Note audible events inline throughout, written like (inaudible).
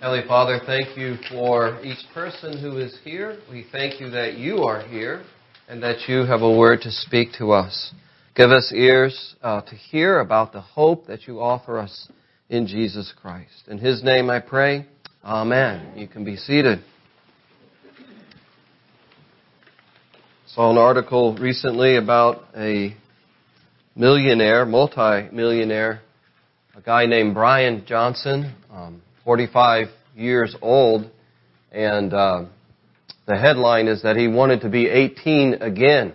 Heavenly Father, thank you for each person who is here. We thank you that you are here and that you have a word to speak to us. Give us ears uh, to hear about the hope that you offer us in Jesus Christ. In His name I pray. Amen. You can be seated. Saw an article recently about a millionaire, multi-millionaire, a guy named Brian Johnson, um, 45 years old, and uh, the headline is that he wanted to be 18 again.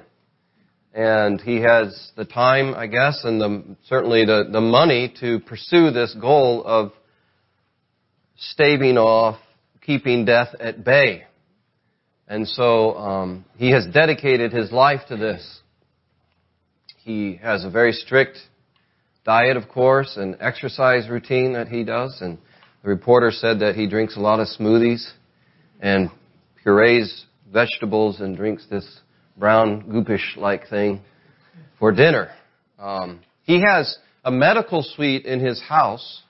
And he has the time, I guess, and the, certainly the, the money to pursue this goal of staving off keeping death at bay. And so um, he has dedicated his life to this. He has a very strict diet, of course, and exercise routine that he does. And the reporter said that he drinks a lot of smoothies and purees vegetables and drinks this brown goopish like thing for dinner. Um, he has a medical suite in his house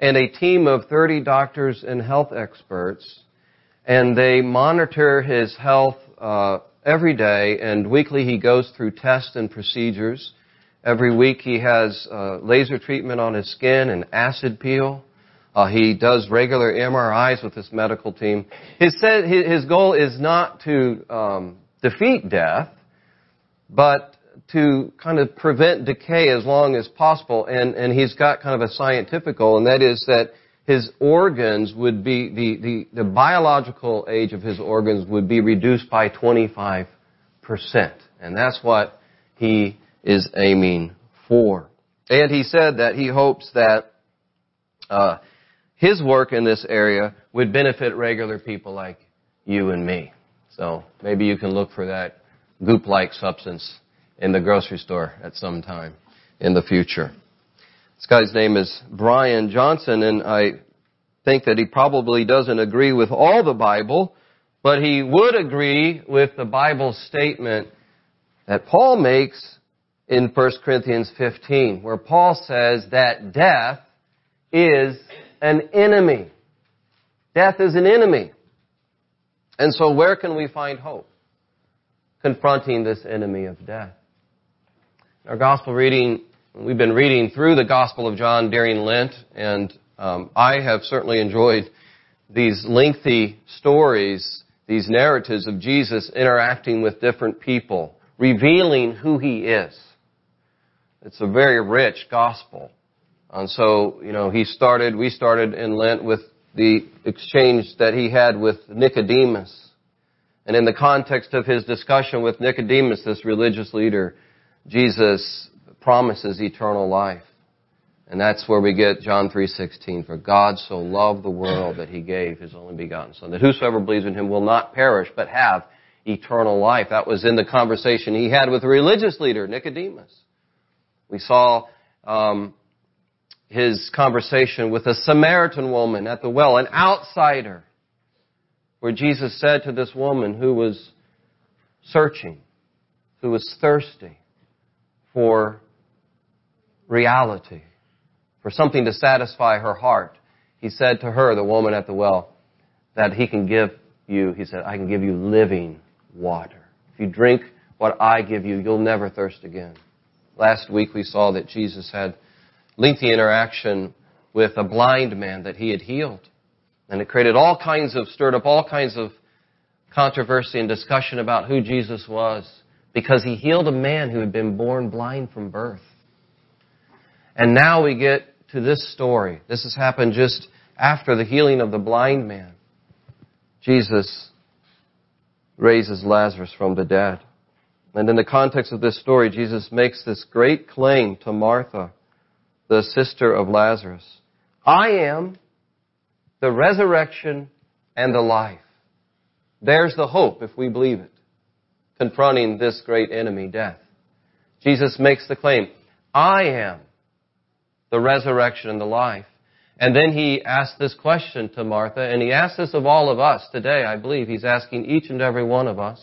and a team of 30 doctors and health experts, and they monitor his health uh, every day, and weekly he goes through tests and procedures. Every week he has uh, laser treatment on his skin and acid peel. Uh, he does regular MRIs with his medical team. His, said, his goal is not to um, defeat death, but to kind of prevent decay as long as possible. And, and he's got kind of a scientific goal, and that is that his organs would be, the, the, the biological age of his organs would be reduced by 25%. And that's what he is aiming for. And he said that he hopes that uh, his work in this area would benefit regular people like you and me. So maybe you can look for that goop-like substance in the grocery store at some time in the future. This guy's name is Brian Johnson, and I think that he probably doesn't agree with all the Bible, but he would agree with the Bible statement that Paul makes in 1 Corinthians 15, where Paul says that death is an enemy. Death is an enemy. And so where can we find hope? Confronting this enemy of death. Our gospel reading, we've been reading through the Gospel of John during Lent, and um, I have certainly enjoyed these lengthy stories, these narratives of Jesus interacting with different people, revealing who he is. It's a very rich gospel. And so, you know, he started, we started in Lent with the exchange that he had with Nicodemus. And in the context of his discussion with Nicodemus, this religious leader, Jesus promises eternal life. And that's where we get John 3:16 for God so loved the world that he gave his only begotten son that whosoever believes in him will not perish but have eternal life. That was in the conversation he had with the religious leader Nicodemus. We saw um, his conversation with a Samaritan woman at the well, an outsider, where Jesus said to this woman who was searching, who was thirsty for reality, for something to satisfy her heart, he said to her, the woman at the well, that he can give you, he said, I can give you living water. If you drink what I give you, you'll never thirst again. Last week we saw that Jesus had lengthy interaction with a blind man that he had healed. And it created all kinds of, stirred up all kinds of controversy and discussion about who Jesus was because he healed a man who had been born blind from birth. And now we get to this story. This has happened just after the healing of the blind man. Jesus raises Lazarus from the dead. And in the context of this story, Jesus makes this great claim to Martha the sister of Lazarus. I am the resurrection and the life. There's the hope if we believe it, confronting this great enemy, death. Jesus makes the claim, I am the resurrection and the life. And then he asks this question to Martha, and he asks this of all of us today, I believe. He's asking each and every one of us,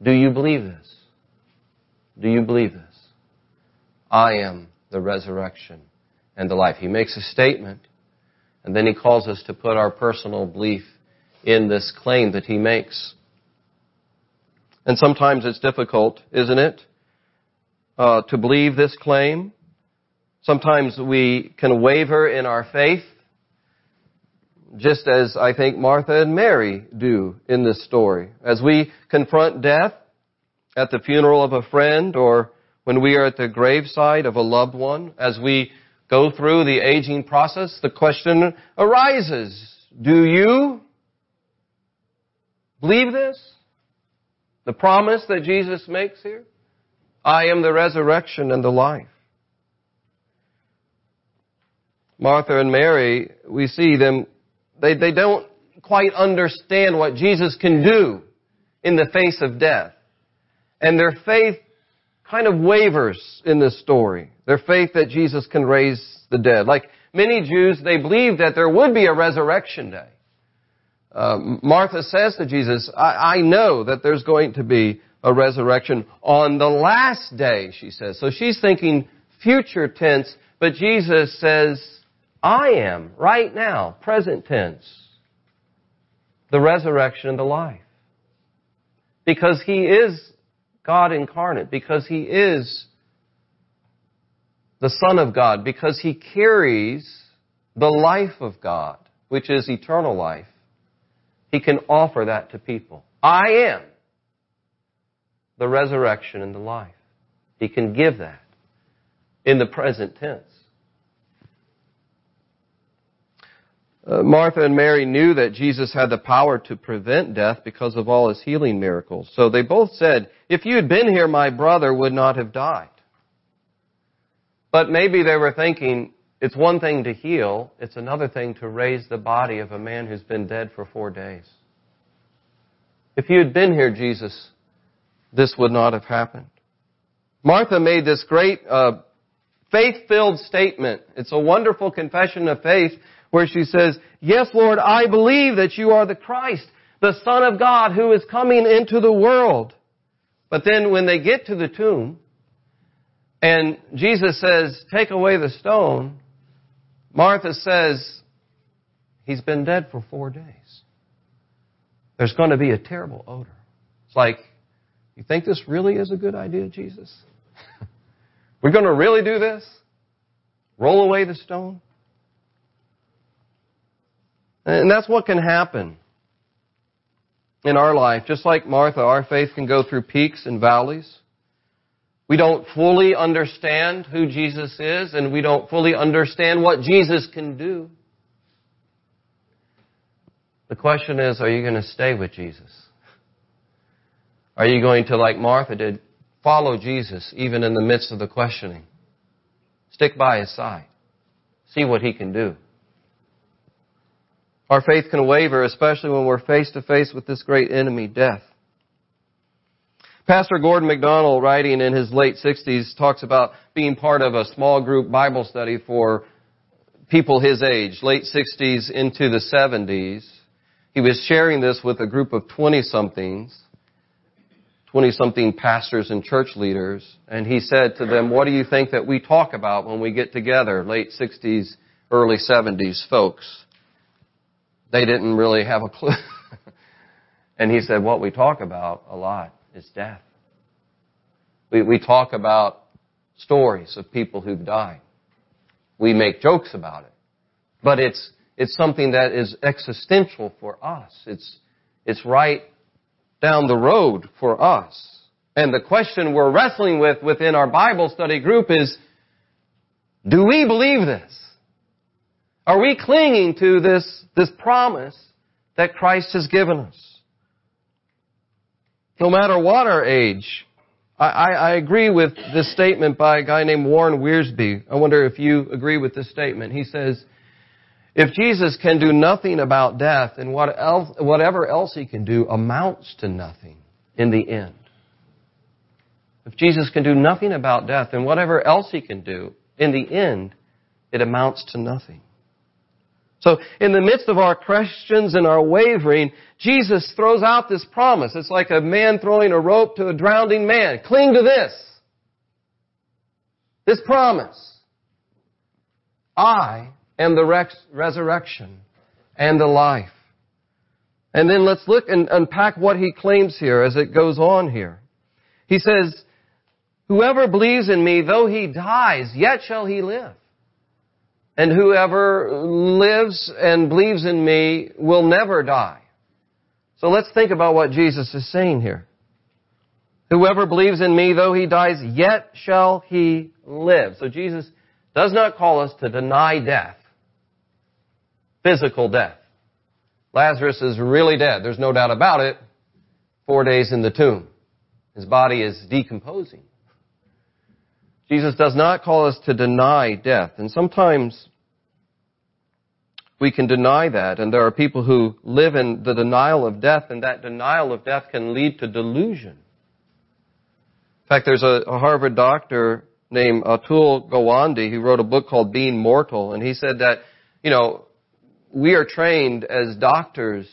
do you believe this? Do you believe this? I am the resurrection and the life. He makes a statement And then he calls us to put our personal belief in this claim that he makes. And sometimes it's difficult, isn't it, uh, to believe this claim. Sometimes we can waver in our faith, just as I think Martha and Mary do in this story. As we confront death at the funeral of a friend or when we are at the graveside of a loved one, as we go through the aging process, the question arises, do you believe this? The promise that Jesus makes here? I am the resurrection and the life. Martha and Mary, we see them, they, they don't quite understand what Jesus can do in the face of death. And their faith kind of wavers in this story. Their faith that Jesus can raise the dead. Like many Jews, they believed that there would be a resurrection day. Uh, Martha says to Jesus, I, I know that there's going to be a resurrection on the last day, she says. So she's thinking future tense, but Jesus says, I am, right now, present tense, the resurrection and the life. Because He is God incarnate, because He is the Son of God, because He carries the life of God, which is eternal life. He can offer that to people. I am the resurrection and the life. He can give that in the present tense. Uh, Martha and Mary knew that Jesus had the power to prevent death because of all his healing miracles. So they both said, if you had been here, my brother would not have died. But maybe they were thinking, it's one thing to heal, it's another thing to raise the body of a man who's been dead for four days. If you had been here, Jesus, this would not have happened. Martha made this great uh, faith-filled statement. It's a wonderful confession of faith where she says, Yes, Lord, I believe that you are the Christ, the Son of God who is coming into the world. But then when they get to the tomb, and Jesus says, Take away the stone, Martha says, He's been dead for four days. There's going to be a terrible odor. It's like, You think this really is a good idea, Jesus? (laughs) We're going to really do this? Roll away the stone? And that's what can happen in our life. Just like Martha, our faith can go through peaks and valleys. We don't fully understand who Jesus is, and we don't fully understand what Jesus can do. The question is, are you going to stay with Jesus? Are you going to, like Martha did, follow Jesus even in the midst of the questioning? Stick by his side. See what he can do. Our faith can waver, especially when we're face to face with this great enemy, death. Pastor Gordon MacDonald, writing in his late 60s, talks about being part of a small group Bible study for people his age, late 60s into the 70s. He was sharing this with a group of 20 somethings, 20 something pastors and church leaders, and he said to them, What do you think that we talk about when we get together, late 60s, early 70s folks? They didn't really have a clue. (laughs) and he said, What we talk about a lot is death. We, we talk about stories of people who've died. We make jokes about it. But it's, it's something that is existential for us. It's, it's right down the road for us. And the question we're wrestling with within our Bible study group is, do we believe this? Are we clinging to this, this promise that Christ has given us? no matter what our age. I, I, I, agree with this statement by a guy named Warren Wiersbe. I wonder if you agree with this statement. He says, if Jesus can do nothing about death, then what else, whatever else he can do amounts to nothing in the end. If Jesus can do nothing about death, then whatever else he can do, in the end, it amounts to nothing. So in the midst of our questions and our wavering, Jesus throws out this promise. It's like a man throwing a rope to a drowning man. Cling to this. This promise. I am the res- resurrection and the life. And then let's look and unpack what he claims here as it goes on here. He says, Whoever believes in me, though he dies, yet shall he live. And whoever lives and believes in me will never die. So let's think about what Jesus is saying here. Whoever believes in me, though he dies, yet shall he live. So Jesus does not call us to deny death. Physical death. Lazarus is really dead. There's no doubt about it. Four days in the tomb. His body is decomposing. Jesus does not call us to deny death. And sometimes we can deny that. And there are people who live in the denial of death, and that denial of death can lead to delusion. In fact, there's a, a Harvard doctor named Atul Gawande who wrote a book called Being Mortal, and he said that, you know, we are trained as doctors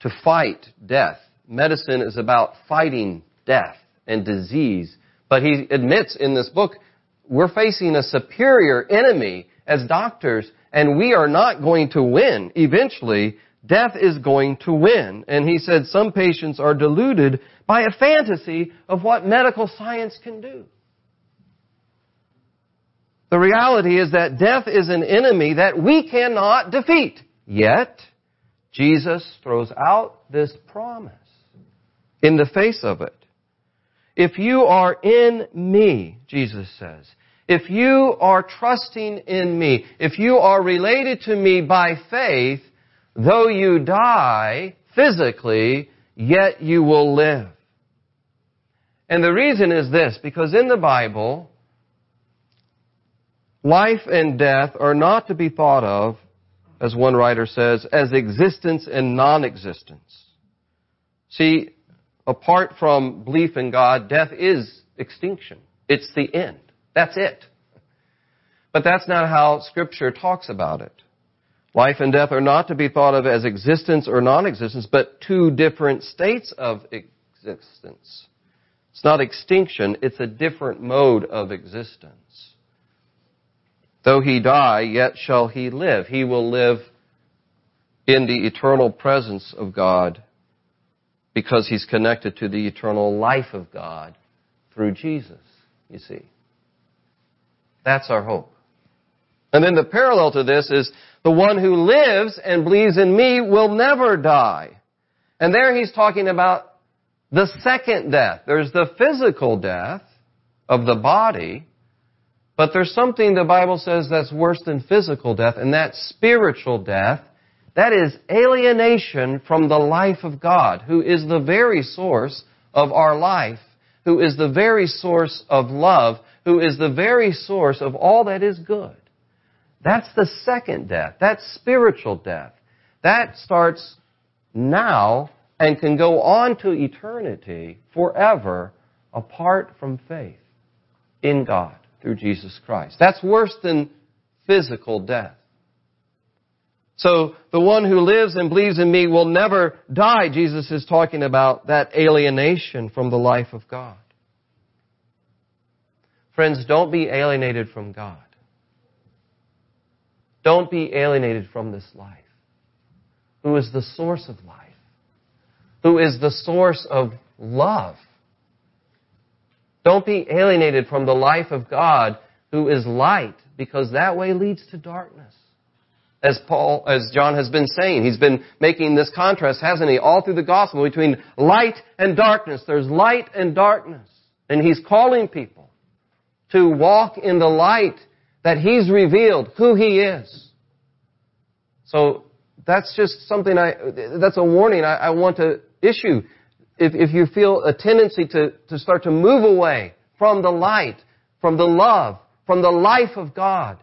to fight death. Medicine is about fighting death and disease. But he admits in this book, we're facing a superior enemy as doctors, and we are not going to win. Eventually, death is going to win. And he said some patients are deluded by a fantasy of what medical science can do. The reality is that death is an enemy that we cannot defeat. Yet, Jesus throws out this promise in the face of it. If you are in me, Jesus says, if you are trusting in me, if you are related to me by faith, though you die physically, yet you will live. And the reason is this, because in the Bible, life and death are not to be thought of, as one writer says, as existence and non-existence. See, apart from belief in God, death is extinction. It's the end. That's it. But that's not how Scripture talks about it. Life and death are not to be thought of as existence or non-existence, but two different states of existence. It's not extinction, it's a different mode of existence. Though he die, yet shall he live. He will live in the eternal presence of God because he's connected to the eternal life of God through Jesus, you see. That's our hope. And then the parallel to this is the one who lives and believes in me will never die. And there he's talking about the second death. There's the physical death of the body, but there's something the Bible says that's worse than physical death, and that's spiritual death that is alienation from the life of God, who is the very source of our life, who is the very source of love, who is the very source of all that is good. That's the second death. That's spiritual death. That starts now and can go on to eternity forever apart from faith in God through Jesus Christ. That's worse than physical death. So the one who lives and believes in me will never die. Jesus is talking about that alienation from the life of God. Friends, don't be alienated from God. Don't be alienated from this life. Who is the source of life? Who is the source of love? Don't be alienated from the life of God who is light because that way leads to darkness as Paul, as John has been saying. He's been making this contrast, hasn't he, all through the gospel between light and darkness. There's light and darkness. And he's calling people to walk in the light that he's revealed who he is. So that's just something I, that's a warning I, I want to issue. If, if you feel a tendency to, to start to move away from the light, from the love, from the life of God,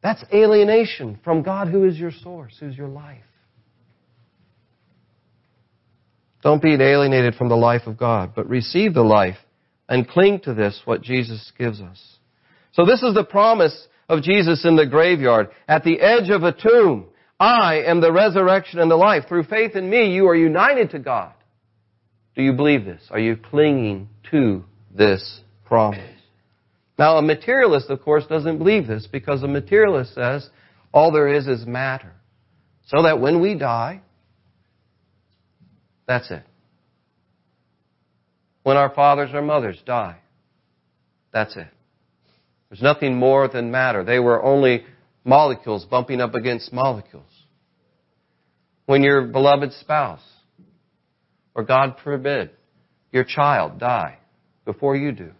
that's alienation from God who is your source, who's your life. Don't be alienated from the life of God, but receive the life and cling to this, what Jesus gives us. So this is the promise of Jesus in the graveyard. At the edge of a tomb, I am the resurrection and the life. Through faith in me, you are united to God. Do you believe this? Are you clinging to this promise? Now, a materialist, of course, doesn't believe this because a materialist says All there is is matter. So that when we die, that's it. When our fathers or mothers die, that's it. There's nothing more than matter. They were only molecules bumping up against molecules. When your beloved spouse, or God forbid, your child die before you do.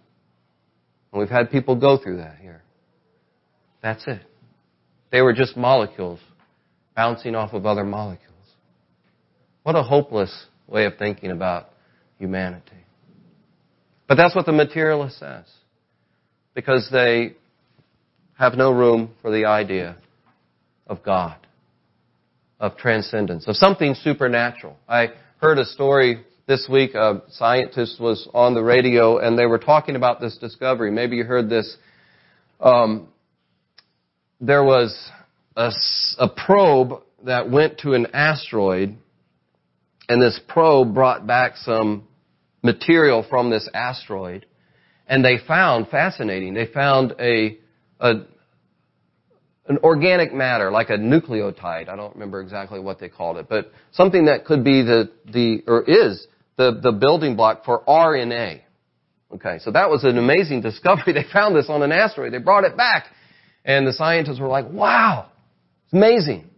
And we've had people go through that here. That's it. They were just molecules bouncing off of other molecules. What a hopeless way of thinking about humanity. But that's what the materialist says. Because they have no room for the idea of God, of transcendence, of something supernatural. I heard a story this week. A scientist was on the radio and they were talking about this discovery. Maybe you heard this. Um, there was a, a probe that went to an asteroid and this probe brought back some material from this asteroid. And they found, fascinating, they found a, a, an organic matter, like a nucleotide. I don't remember exactly what they called it, but something that could be the, the, or is the, the building block for RNA. Okay, so that was an amazing (laughs) discovery. They found this on an asteroid. They brought it back. And the scientists were like, wow, it's amazing.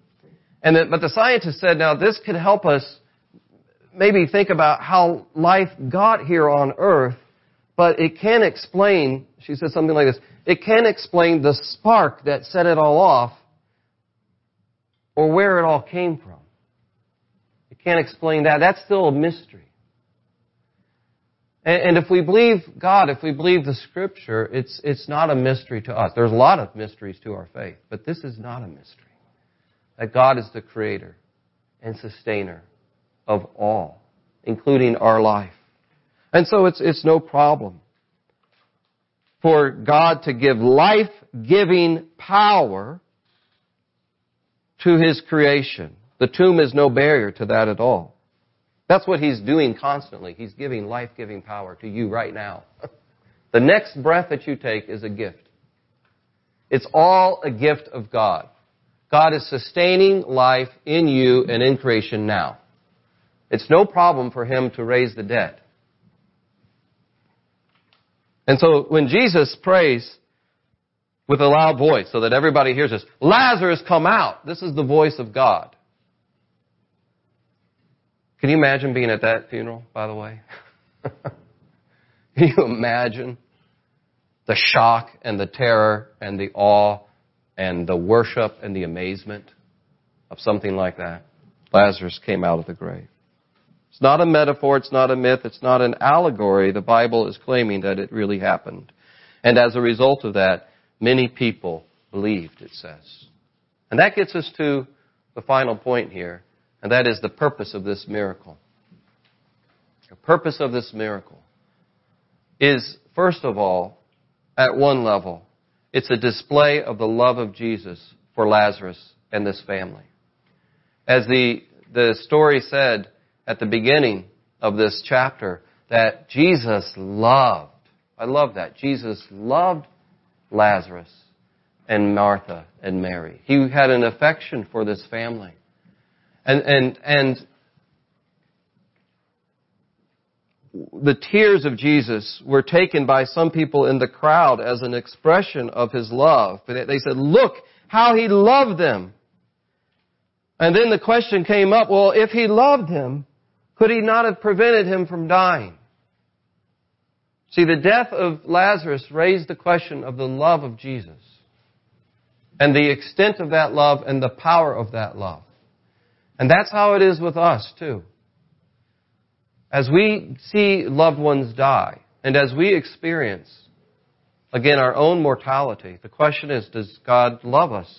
And the, but the scientists said, now this could help us maybe think about how life got here on earth, but it can explain, she said something like this, it can explain the spark that set it all off or where it all came from. It can't explain that. That's still a mystery. And, if we believe God, if we believe the Scripture, it's, it's not a mystery to us. There's a lot of mysteries to our faith, but this is not a mystery. That God is the Creator and Sustainer of all, including our life. And so it's, it's no problem for God to give life-giving power to His creation. The tomb is no barrier to that at all. That's what He's doing constantly. He's giving life-giving power to you right now. (laughs) the next breath that you take is a gift. It's all a gift of God. God is sustaining life in you and in creation now. It's no problem for him to raise the dead. And so when Jesus prays with a loud voice so that everybody hears this, Lazarus come out. This is the voice of God. Can you imagine being at that funeral, by the way? (laughs) Can you imagine the shock and the terror and the awe and the worship and the amazement of something like that? Lazarus came out of the grave. It's not a metaphor, it's not a myth, it's not an allegory. The Bible is claiming that it really happened. And as a result of that, many people believed, it says. And that gets us to the final point here, and that is the purpose of this miracle. The purpose of this miracle is, first of all, at one level, it's a display of the love of Jesus for Lazarus and this family. As the, the story said, at the beginning of this chapter that Jesus loved. I love that. Jesus loved Lazarus and Martha and Mary. He had an affection for this family. And, and, and the tears of Jesus were taken by some people in the crowd as an expression of his love. They said, look how he loved them. And then the question came up, well, if he loved him, could he not have prevented him from dying? See, the death of Lazarus raised the question of the love of Jesus and the extent of that love and the power of that love. And that's how it is with us, too. As we see loved ones die and as we experience, again, our own mortality, the question is, does God love us?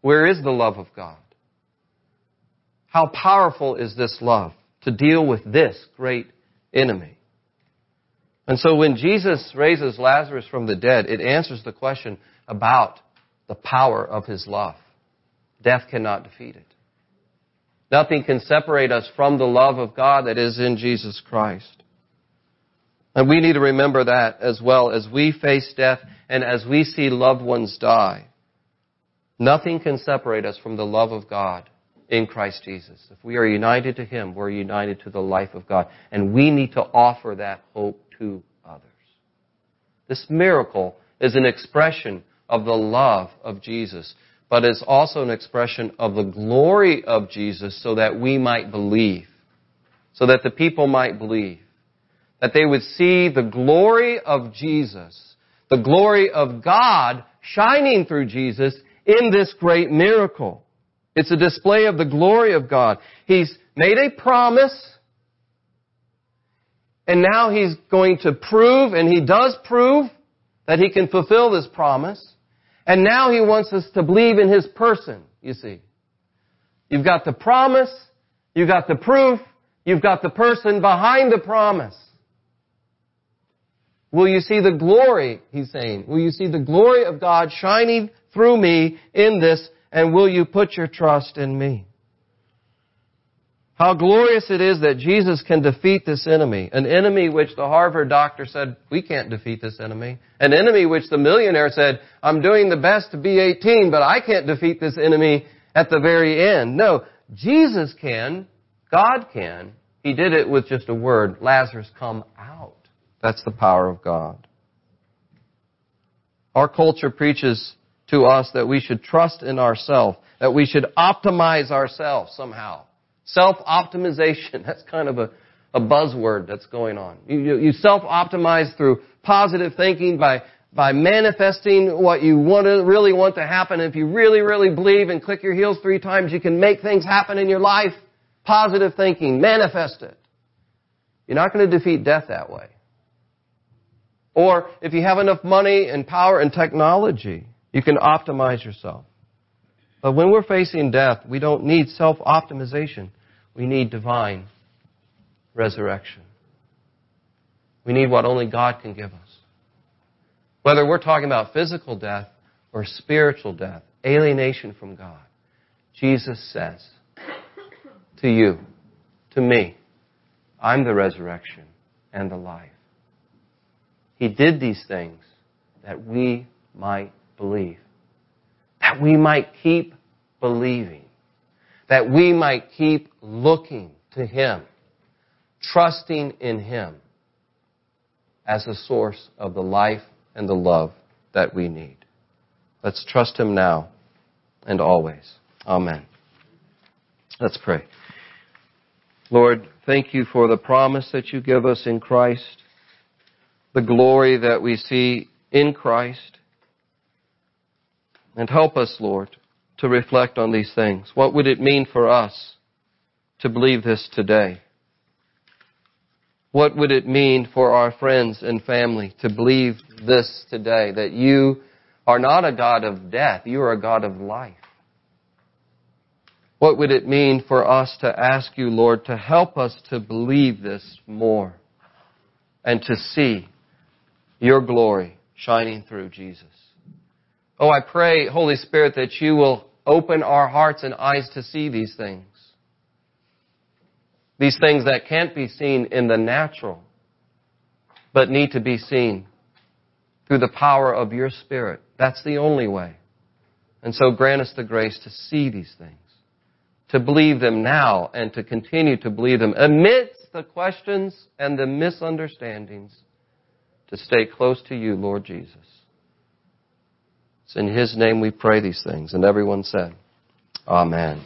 Where is the love of God? How powerful is this love to deal with this great enemy? And so when Jesus raises Lazarus from the dead, it answers the question about the power of his love. Death cannot defeat it. Nothing can separate us from the love of God that is in Jesus Christ. And we need to remember that as well as we face death and as we see loved ones die. Nothing can separate us from the love of God in Christ Jesus. If we are united to Him, we're united to the life of God. And we need to offer that hope to others. This miracle is an expression of the love of Jesus, but it's also an expression of the glory of Jesus so that we might believe, so that the people might believe, that they would see the glory of Jesus, the glory of God shining through Jesus in this great miracle. It's a display of the glory of God. He's made a promise, and now he's going to prove, and he does prove, that he can fulfill this promise. And now he wants us to believe in his person, you see. You've got the promise, you've got the proof, you've got the person behind the promise. Will you see the glory, he's saying? Will you see the glory of God shining through me in this, and will you put your trust in me? How glorious it is that Jesus can defeat this enemy. An enemy which the Harvard doctor said, we can't defeat this enemy. An enemy which the millionaire said, I'm doing the best to be 18, but I can't defeat this enemy at the very end. No, Jesus can. God can. He did it with just a word. Lazarus, come out. That's the power of God. Our culture preaches to us that we should trust in ourselves, that we should optimize ourselves somehow. Self-optimization, (laughs) that's kind of a, a buzzword that's going on. You, you, you self-optimize through positive thinking by, by manifesting what you want to, really want to happen. If you really, really believe and click your heels three times, you can make things happen in your life. Positive thinking, manifest it. You're not going to defeat death that way. Or if you have enough money and power and technology, you can optimize yourself. But when we're facing death, we don't need self-optimization. We need divine resurrection. We need what only God can give us. Whether we're talking about physical death or spiritual death, alienation from God, Jesus says to you, to me, I'm the resurrection and the life. He did these things that we might believe. That we might keep believing. That we might keep looking to Him. Trusting in Him as the source of the life and the love that we need. Let's trust Him now and always. Amen. Let's pray. Lord, thank you for the promise that you give us in Christ, the glory that we see in Christ, and help us, Lord, to reflect on these things. What would it mean for us to believe this today? What would it mean for our friends and family to believe this today? That you are not a God of death, you are a God of life. What would it mean for us to ask you, Lord, to help us to believe this more and to see your glory shining through Jesus? Oh, I pray, Holy Spirit, that you will open our hearts and eyes to see these things. These things that can't be seen in the natural, but need to be seen through the power of your Spirit. That's the only way. And so grant us the grace to see these things, to believe them now, and to continue to believe them amidst the questions and the misunderstandings, to stay close to you, Lord Jesus. It's in His name we pray these things. And everyone said, Amen.